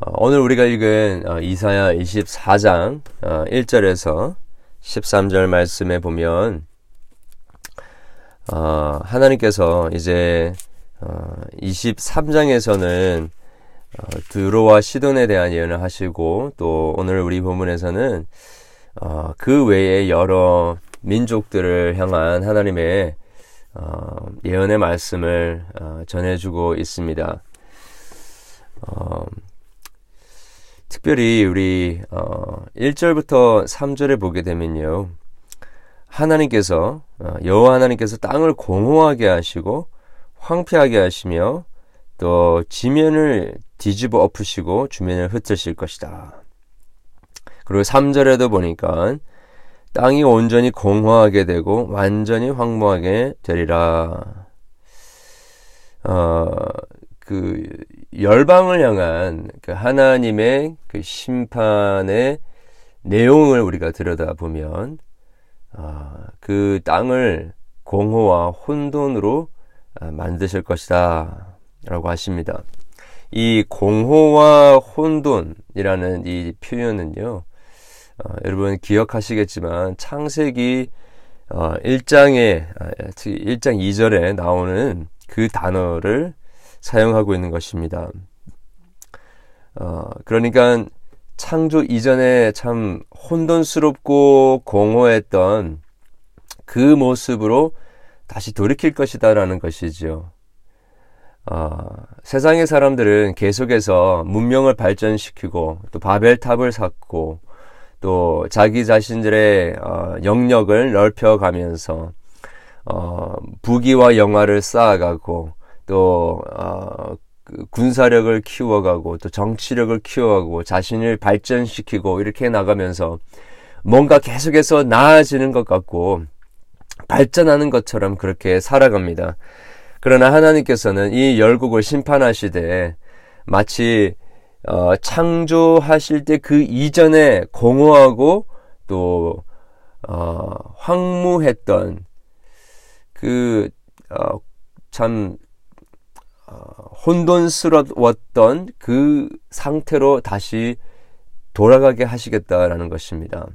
어, 오늘 우리가 읽은 어, 이사야 24장 1절에서 13절 말씀에 보면 하나님께서 이제 23장에서는 드로와 시돈에 대한 예언을 하시고 또 오늘 우리 본문에서는 그 외에 여러 민족들을 향한 하나님의 예언의 말씀을 전해주고 있습니다. 특별히 우리 어, 1절부터 3절에 보게 되면요. 하나님께서 어, 여호와 하나님께서 땅을 공허하게 하시고 황폐하게 하시며 또 지면을 뒤집어 엎으시고 주면을 흩으실 것이다. 그리고 3절에도 보니까 땅이 온전히 공허하게 되고 완전히 황무하게 되리라. 어, 그 열방을 향한 그 하나님의 그 심판의 내용을 우리가 들여다보면 아, 그 땅을 공허와 혼돈으로 아, 만드실 것이다 라고 하십니다. 이 공허와 혼돈이라는 이 표현은요, 어, 여러분 기억하시겠지만 창세기 어, 1장에, 1장 아, 2절에 나오는 그 단어를 사용하고 있는 것입니다. 어, 그러니까 창조 이전에 참 혼돈스럽고 공허했던 그 모습으로 다시 돌이킬 것이다라는 것이죠. 어, 세상의 사람들은 계속해서 문명을 발전시키고 또 바벨탑을 쌓고 또 자기 자신들의 어, 영역을 넓혀가면서 어, 부귀와 영화를 쌓아가고 또 어, 그 군사력을 키워가고 또 정치력을 키워가고 자신을 발전시키고 이렇게 나가면서 뭔가 계속해서 나아지는 것 같고 발전하는 것처럼 그렇게 살아갑니다. 그러나 하나님께서는 이 열국을 심판하시되 마치 어, 창조하실 때 그 이전에 공허하고 또 어, 황무했던 그참 어, 혼돈스러웠던 그 상태로 다시 돌아가게 하시겠다라는 것입니다.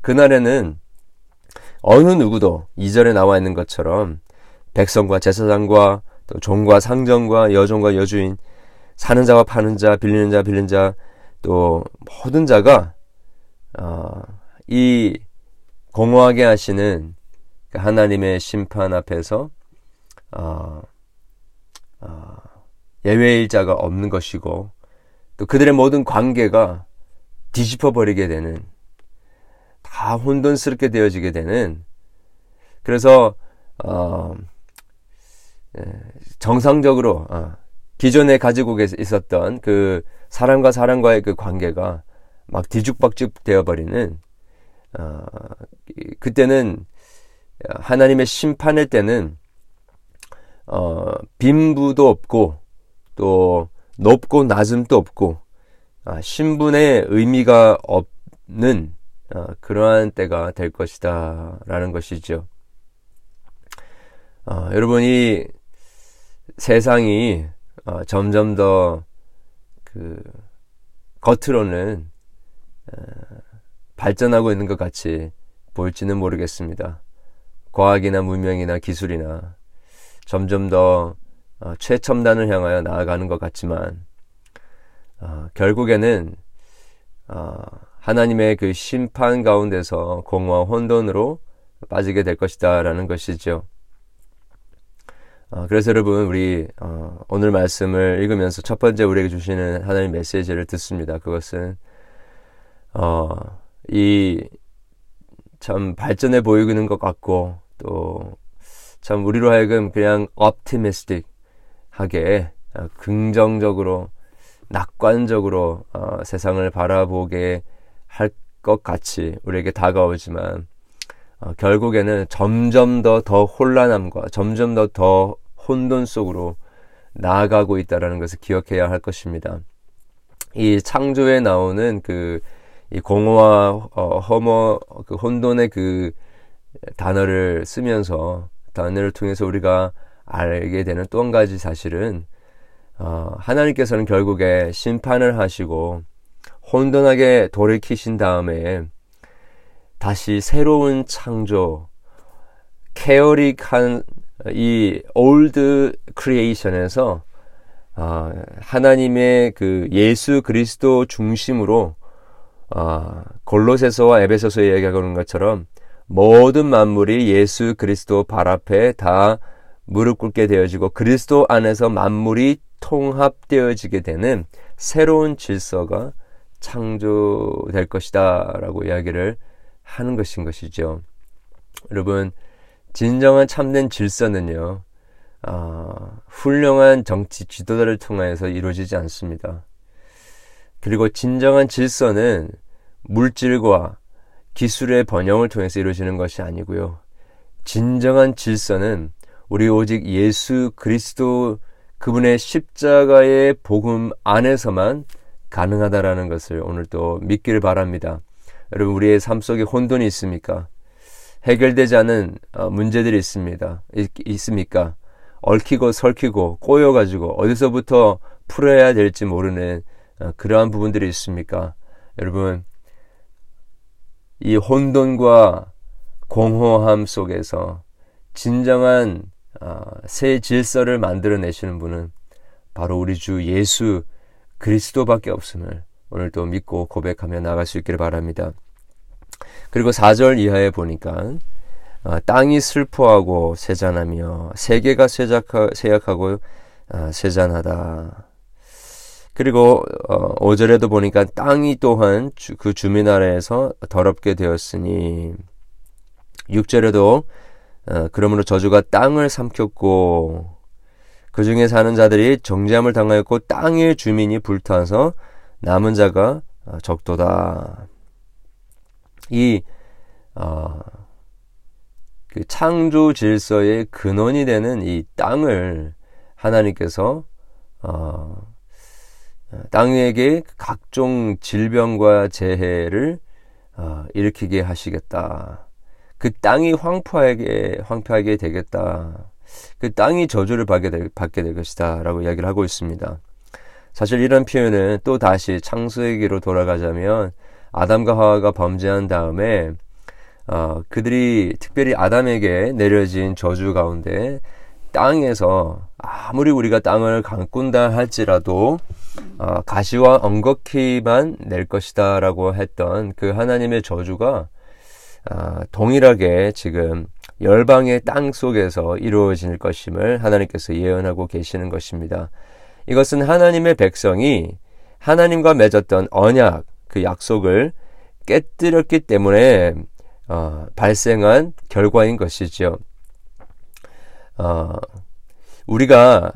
그날에는 어느 누구도 이절에 나와 있는 것처럼 백성과 제사장과 또 종과 상정과 여종과 여주인 사는 자와 파는 자 빌리는 자 빌린 자 또 모든 자가 어, 이 공허하게 하시는 그 하나님의 심판 앞에서 어, 어, 예외일 자가 없는 것이고 또 그들의 모든 관계가 뒤집어 버리게 되는 다 혼돈스럽게 되어지게 되는 그래서 어, 예, 정상적으로 어, 기존에 가지고 있었던 그 사람과 사람과의 그 관계가 막 뒤죽박죽 되어 버리는 어, 그때는 하나님의 심판의 때는 어, 빈부도 없고 또 높고 낮음도 없고 아, 신분의 의미가 없는 어, 그러한 때가 될 것이다 라는 것이죠. 어, 여러분이 세상이 어, 점점 더 그 겉으로는 어, 발전하고 있는 것 같이 보일지는 모르겠습니다. 과학이나 문명이나 기술이나 점점 더 어, 최첨단을 향하여 나아가는 것 같지만 어, 결국에는 어, 하나님의 그 심판 가운데서 공허와 혼돈으로 빠지게 될 것이다라는 것이죠. 어, 그래서 여러분 우리 어, 오늘 말씀을 읽으면서 첫 번째 우리에게 주시는 하나님 메시지를 듣습니다. 그것은 어, 이참 발전해 보이는 것 같고 또 참 우리로 하여금 그냥 optimistic 하게 어, 긍정적으로 낙관적으로 어, 세상을 바라보게 할 것 같이 우리에게 다가오지만 어, 결국에는 점점 더더 혼란함과 점점 더더 혼돈 속으로 나아가고 있다라는 것을 기억해야 할 것입니다. 이 창조에 나오는 그 이 공허와 어, 허머 그 혼돈의 그 단어를 쓰면서 단어를 통해서 우리가 알게 되는 또 한 가지 사실은 어, 하나님께서는 결국에 심판을 하시고 혼돈하게 돌이키신 다음에 다시 새로운 창조, 케어릭한 이 old creation에서 어, 하나님의 그 예수 그리스도 중심으로 어, 골로새서와 에베소서에 얘기하는 것처럼 모든 만물이 예수 그리스도 발 앞에 다 무릎 꿇게 되어지고 그리스도 안에서 만물이 통합되어지게 되는 새로운 질서가 창조될 것이다 라고 이야기를 하는 것인 것이죠. 여러분, 진정한 참된 질서는요, 어, 훌륭한 정치 지도자를 통해서 이루어지지 않습니다. 그리고 진정한 질서는 물질과 기술의 번영을 통해서 이루어지는 것이 아니고요. 진정한 질서는 우리 오직 예수 그리스도 그분의 십자가의 복음 안에서만 가능하다라는 것을 오늘 또 믿기를 바랍니다. 여러분 우리의 삶 속에 혼돈이 있습니까? 해결되지 않은 어, 문제들이 있습니다. 있, 있습니까? 얽히고 설키고 꼬여가지고 어디서부터 풀어야 될지 모르는 어, 그러한 부분들이 있습니까? 여러분 이 혼돈과 공허함 속에서 진정한 어, 새 질서를 만들어내시는 분은 바로 우리 주 예수 그리스도밖에 없음을 오늘도 믿고 고백하며 나갈 수 있기를 바랍니다. 그리고 4절 이하에 보니까 어, 땅이 슬퍼하고 세잔하며 세계가 쇠작하, 쇠약하고 어, 세잔하다. 그리고 어, 5절에도 보니까 땅이 또한 주, 그 주민 아래에서 더럽게 되었으니 6절에도 어, 그러므로 저주가 땅을 삼켰고 그 중에 사는 자들이 정죄함을 당하였고 땅의 주민이 불타서 남은 자가 어, 적도다. 이 어, 그 창조 질서의 근원이 되는 이 땅을 하나님께서 어, 땅에게 각종 질병과 재해를 어, 일으키게 하시겠다. 그 땅이 황폐하게 황폐하게 되겠다. 그 땅이 저주를 받게 될, 받게 될 것이다라고 이야기를 하고 있습니다. 사실 이런 표현은 또 다시 창세기로 돌아가자면 아담과 하와가 범죄한 다음에 어, 그들이 특별히 아담에게 내려진 저주 가운데 땅에서 아무리 우리가 땅을 가꾼다 할지라도 어, 가시와 엉겅퀴만 낼 것이다라고 했던 그 하나님의 저주가 어, 동일하게 지금 열방의 땅 속에서 이루어질 것임을 하나님께서 예언하고 계시는 것입니다. 이것은 하나님의 백성이 하나님과 맺었던 언약, 그 약속을 깨뜨렸기 때문에 어, 발생한 결과인 것이죠. 어, 우리가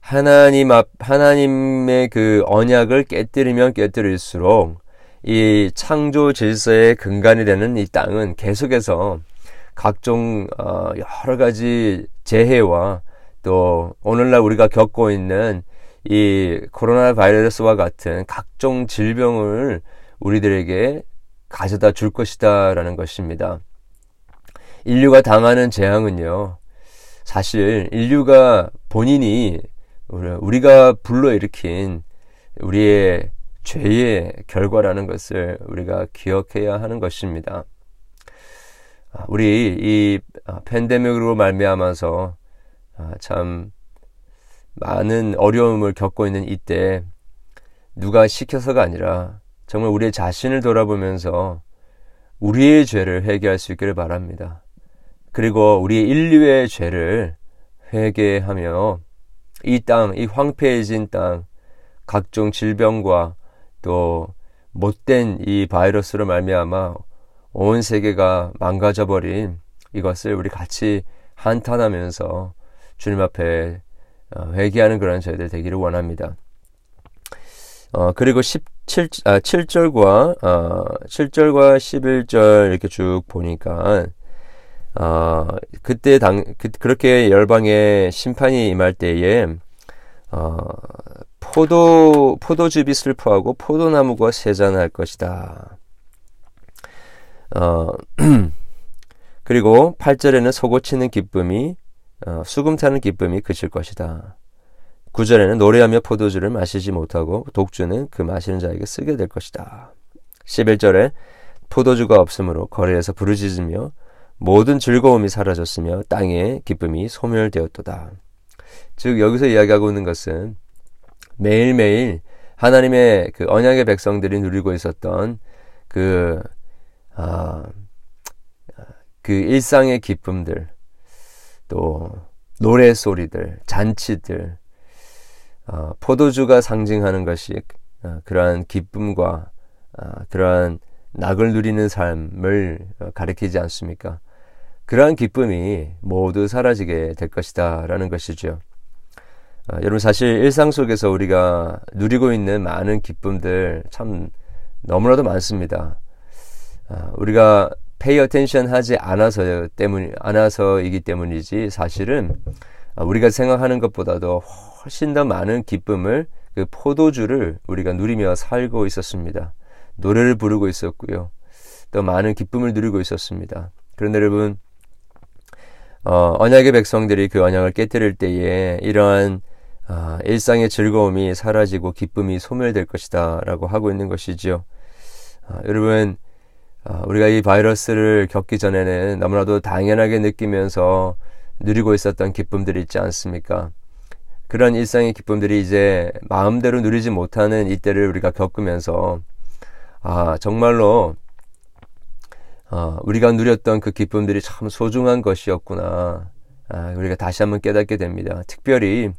하나님 앞, 하나님의 그 언약을 깨뜨리면 깨뜨릴수록 이 창조 질서의 근간이 되는 이 땅은 계속해서 각종 어, 여러 가지 재해와 또 오늘날 우리가 겪고 있는 이 코로나 바이러스와 같은 각종 질병을 우리들에게 가져다 줄 것이다라는 것입니다. 인류가 당하는 재앙은요, 사실 인류가 본인이 우리가 불러일으킨 우리의 죄의 결과라는 것을 우리가 기억해야 하는 것입니다. 아, 우리 이 팬데믹으로 말미암아서 아, 참 많은 어려움을 겪고 있는 이때 누가 시켜서가 아니라 정말 우리의 자신을 돌아보면서 우리의 죄를 회개할 수 있기를 바랍니다. 그리고 우리 인류의 죄를 회개하며 이 땅, 이 황폐해진 땅, 각종 질병과 또 못된 이 바이러스로 말미암아 온 세계가 망가져 버린 이것을 우리 같이 한탄하면서 주님 앞에 어, 회개하는 그런 저희들 되기를 원합니다. 어, 그리고 17, 아, 7절과, 어, 7절과 11절 이렇게 쭉 보니까, 어, 그때 당, 그, 그렇게 열방의 심판이 임할 때에, 어, 포도, 포도즙이 슬퍼하고 포도나무가 세잔할 것이다. 어, 그리고 8절에는 소고치는 기쁨이, 어, 수금 타는 기쁨이 그칠 것이다. 9절에는 노래하며 포도주를 마시지 못하고 독주는 그 마시는 자에게 쓰게 될 것이다. 11절에 포도주가 없으므로 거리에서 부르짖으며 모든 즐거움이 사라졌으며 땅의 기쁨이 소멸되었도다. 즉 여기서 이야기하고 있는 것은 매일매일 하나님의 그 언약의 백성들이 누리고 있었던 그, 아, 그 일상의 기쁨들, 또 노래 소리들, 잔치들, 어, 포도주가 상징하는 것이 어, 그러한 기쁨과 어, 그러한 낙을 누리는 삶을 가리키지 않습니까? 그러한 기쁨이 모두 사라지게 될 것이다라는 것이죠. 어, 여러분 사실 일상 속에서 우리가 누리고 있는 많은 기쁨들 참 너무나도 많습니다. 어, 우리가 pay attention 하지 않아서 때문 않아서이기 때문이지 사실은 어, 우리가 생각하는 것보다도 훨씬 더 많은 기쁨을 그 포도주를 우리가 누리며 살고 있었습니다. 노래를 부르고 있었고요. 또 많은 기쁨을 누리고 있었습니다. 그런데 여러분 어, 언약의 백성들이 그 언약을 깨뜨릴 때에 이러한 아, 일상의 즐거움이 사라지고 기쁨이 소멸될 것이다 라고 하고 있는 것이지요. 아, 여러분, 아, 우리가 이 바이러스를 겪기 전에는 너무나도 당연하게 느끼면서 누리고 있었던 기쁨들이 있지 않습니까? 그런 일상의 기쁨들이 이제 마음대로 누리지 못하는 이때를 우리가 겪으면서, 아, 정말로, 아, 우리가 누렸던 그 기쁨들이 참 소중한 것이었구나. 아, 우리가 다시 한번 깨닫게 됩니다. 특별히,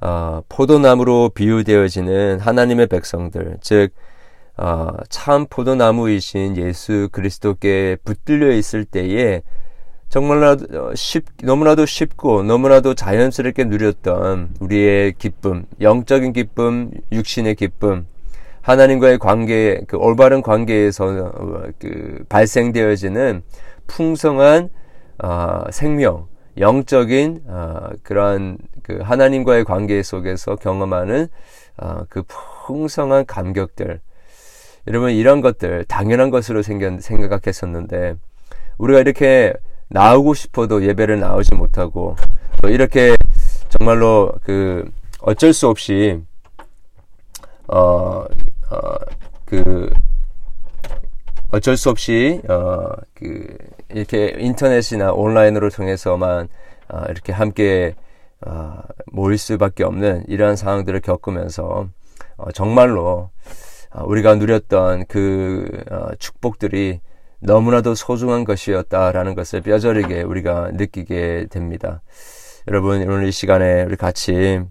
어, 포도나무로 비유되어지는 하나님의 백성들, 즉, 어, 참 포도나무이신 예수 그리스도께 붙들려 있을 때에 정말로 쉽, 너무나도 쉽고 너무나도 자연스럽게 누렸던 우리의 기쁨, 영적인 기쁨, 육신의 기쁨, 하나님과의 관계, 그 올바른 관계에서 어, 그 발생되어지는 풍성한 어, 생명, 영적인 어, 그러한 그 하나님과의 관계 속에서 경험하는 어, 그 풍성한 감격들. 여러분 이런 것들 당연한 것으로 생각, 생각했었는데 우리가 이렇게 나오고 싶어도 예배를 나오지 못하고 또 이렇게 정말로 그 어쩔 수 없이 어어그 어 쩔 수 없이 어 그 이렇게 인터넷이나 온라인으로 통해서만 어, 이렇게 함께 어, 모일 수밖에 없는 이러한 상황들을 겪으면서 어, 정말로 어, 우리가 누렸던 그 어, 축복들이 너무나도 소중한 것이었다라는 것을 뼈저리게 우리가 느끼게 됩니다. 여러분 오늘 이 시간에 우리 같이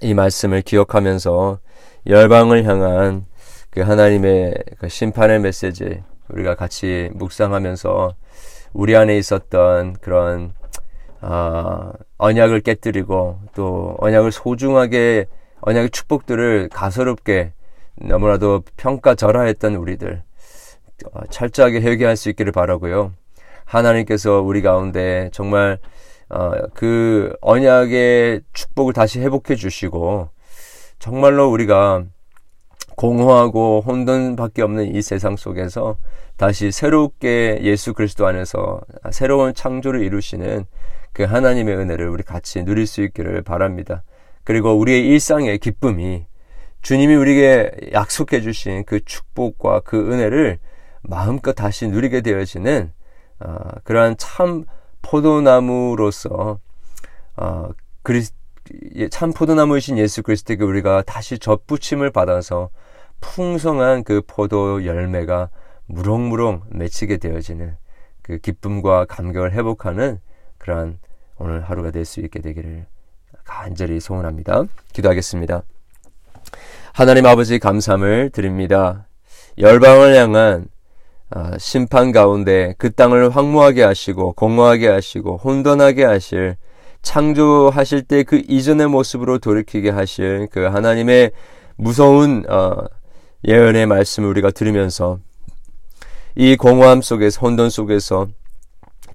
이 말씀을 기억하면서 열방을 향한 그 하나님의 그 심판의 메시지 우리가 같이 묵상하면서 우리 안에 있었던 그런 어, 언약을 깨뜨리고 또 언약을 소중하게 언약의 축복들을 가소롭게 너무나도 평가절하했던 우리들 어, 철저하게 회개할 수 있기를 바라고요. 하나님께서 우리 가운데 정말 어, 그 언약의 축복을 다시 회복해 주시고 정말로 우리가 공허하고 혼돈밖에 없는 이 세상 속에서 다시 새롭게 예수 그리스도 안에서 새로운 창조를 이루시는 그 하나님의 은혜를 우리 같이 누릴 수 있기를 바랍니다. 그리고 우리의 일상의 기쁨이 주님이 우리에게 약속해 주신 그 축복과 그 은혜를 마음껏 다시 누리게 되어지는 어, 그러한 참 포도나무로서 어, 그리스, 참 포도나무이신 예수 그리스도에게 우리가 다시 젖붙임을 받아서 풍성한 그 포도 열매가 무럭무럭 맺히게 되어지는 그 기쁨과 감격을 회복하는 그러한 오늘 하루가 될 수 있게 되기를 간절히 소원합니다. 기도하겠습니다. 하나님 아버지 감사함을 드립니다. 열방을 향한 아, 심판 가운데 그 땅을 황무하게 하시고 공허하게 하시고 혼돈하게 하실 창조하실 때 그 이전의 모습으로 돌이키게 하실 그 하나님의 무서운 어, 예언의 말씀을 우리가 들으면서 이 공허함 속에서 혼돈 속에서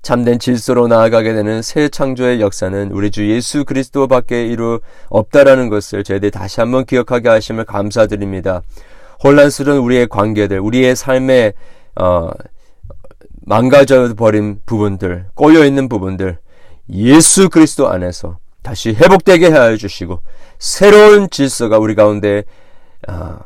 참된 질서로 나아가게 되는 새 창조의 역사는 우리 주 예수 그리스도밖에 이루 없다라는 것을 저희들이 다시 한번 기억하게 하심을 감사드립니다. 혼란스러운 우리의 관계들, 우리의 삶에 어, 망가져 버린 부분들, 꼬여 있는 부분들, 예수 그리스도 안에서 다시 회복되게 하여 주시고 새로운 질서가 우리 가운데 아,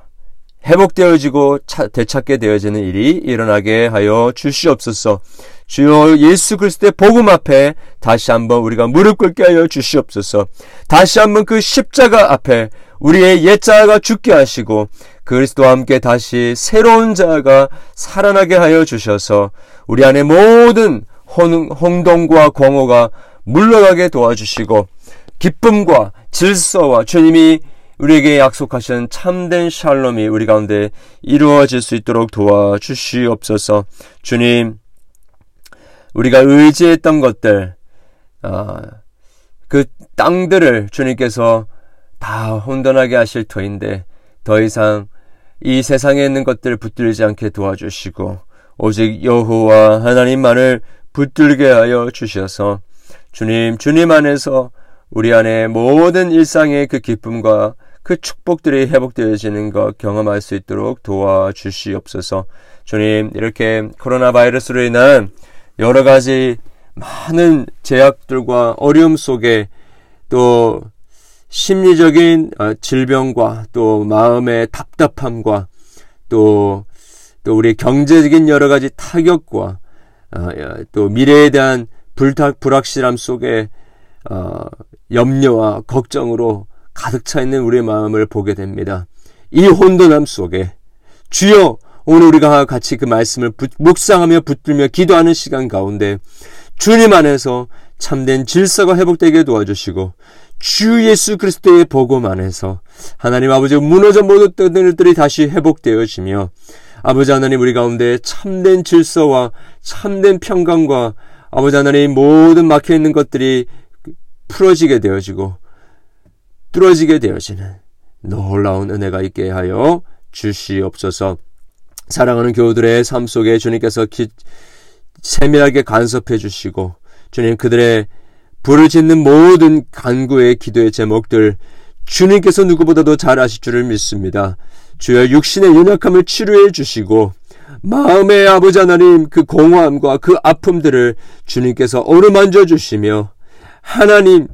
회복되어지고 되찾게 되어지는 일이 일어나게 하여 주시옵소서. 주여 예수 그리스도의 복음 앞에 다시 한번 우리가 무릎 꿇게 하여 주시옵소서. 다시 한번 그 십자가 앞에 우리의 옛자가 죽게 하시고 그리스도와 함께 다시 새로운 자가 살아나게 하여 주셔서 우리 안에 모든 홍 동과 공허가 물러가게 도와주시고 기쁨과 질서와 주님이 우리에게 약속하신 참된 샬롬이 우리 가운데 이루어질 수 있도록 도와주시옵소서. 주님, 우리가 의지했던 것들, 아, 그 땅들을 주님께서 다 혼돈하게 하실 터인데 더 이상 이 세상에 있는 것들을 붙들지 않게 도와주시고 오직 여호와 하나님만을 붙들게 하여 주셔서 주님 주님 안에서 우리 안에 모든 일상의 그 기쁨과 그 축복들이 회복되어지는 것 경험할 수 있도록 도와주시옵소서. 주님, 이렇게 코로나 바이러스로 인한 여러 가지 많은 제약들과 어려움 속에 또 심리적인 어, 질병과 또 마음의 답답함과 또, 또 우리 경제적인 여러 가지 타격과 어, 또 미래에 대한 불탁, 불확실함 속에 어, 염려와 걱정으로 가득 차 있는 우리의 마음을 보게 됩니다. 이 혼돈함 속에 주여 오늘 우리가 같이 그 말씀을 묵상하며 붙들며 기도하는 시간 가운데 주님 안에서 참된 질서가 회복되게 도와주시고 주 예수 그리스도의 복음 안에서 하나님 아버지 무너져 모든 들이 다시 회복되어지며 아버지 하나님 우리 가운데 참된 질서와 참된 평강과 아버지 하나님 모든 막혀 있는 것들이 풀어지게 되어지고 뚫어지게 되어지는 놀라운 은혜가 있게 하여 주시옵소서. 사랑하는 교우들의 삶 속에 주님께서 기, 세밀하게 간섭해 주시고 주님 그들의 불을 짓는 모든 간구의 기도의 제목들 주님께서 누구보다도 잘 아실 줄을 믿습니다. 주여 육신의 연약함을 치료해 주시고 마음의 아버지 하나님 그 공허함과 그 아픔들을 주님께서 어루만져 주시며 하나님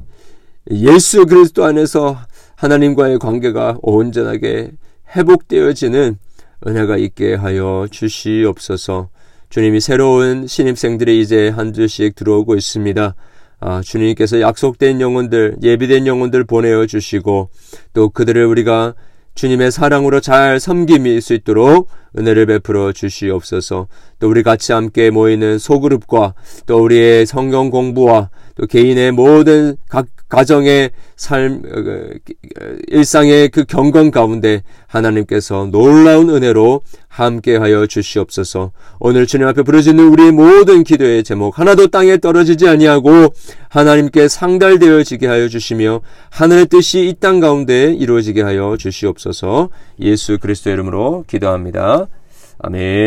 예수 그리스도 안에서 하나님과의 관계가 온전하게 회복되어지는 은혜가 있게 하여 주시옵소서. 주님이 새로운 신입생들이 이제 한 주씩 들어오고 있습니다. 아, 주님께서 약속된 영혼들, 예비된 영혼들 보내어 주시고 또 그들을 우리가 주님의 사랑으로 잘 섬김이 수 있도록 은혜를 베풀어 주시옵소서. 또 우리 같이 함께 모이는 소그룹과 또 우리의 성경 공부와 또 개인의 모든 각 가정의 삶, 어, 어, 일상의 그 경건 가운데 하나님께서 놀라운 은혜로 함께하여 주시옵소서. 오늘 주님 앞에 부르짖는 우리 모든 기도의 제목 하나도 땅에 떨어지지 아니하고 하나님께 상달되어지게 하여 주시며 하늘의 뜻이 이 땅 가운데 이루어지게 하여 주시옵소서. 예수 그리스도의 이름으로 기도합니다. 아멘.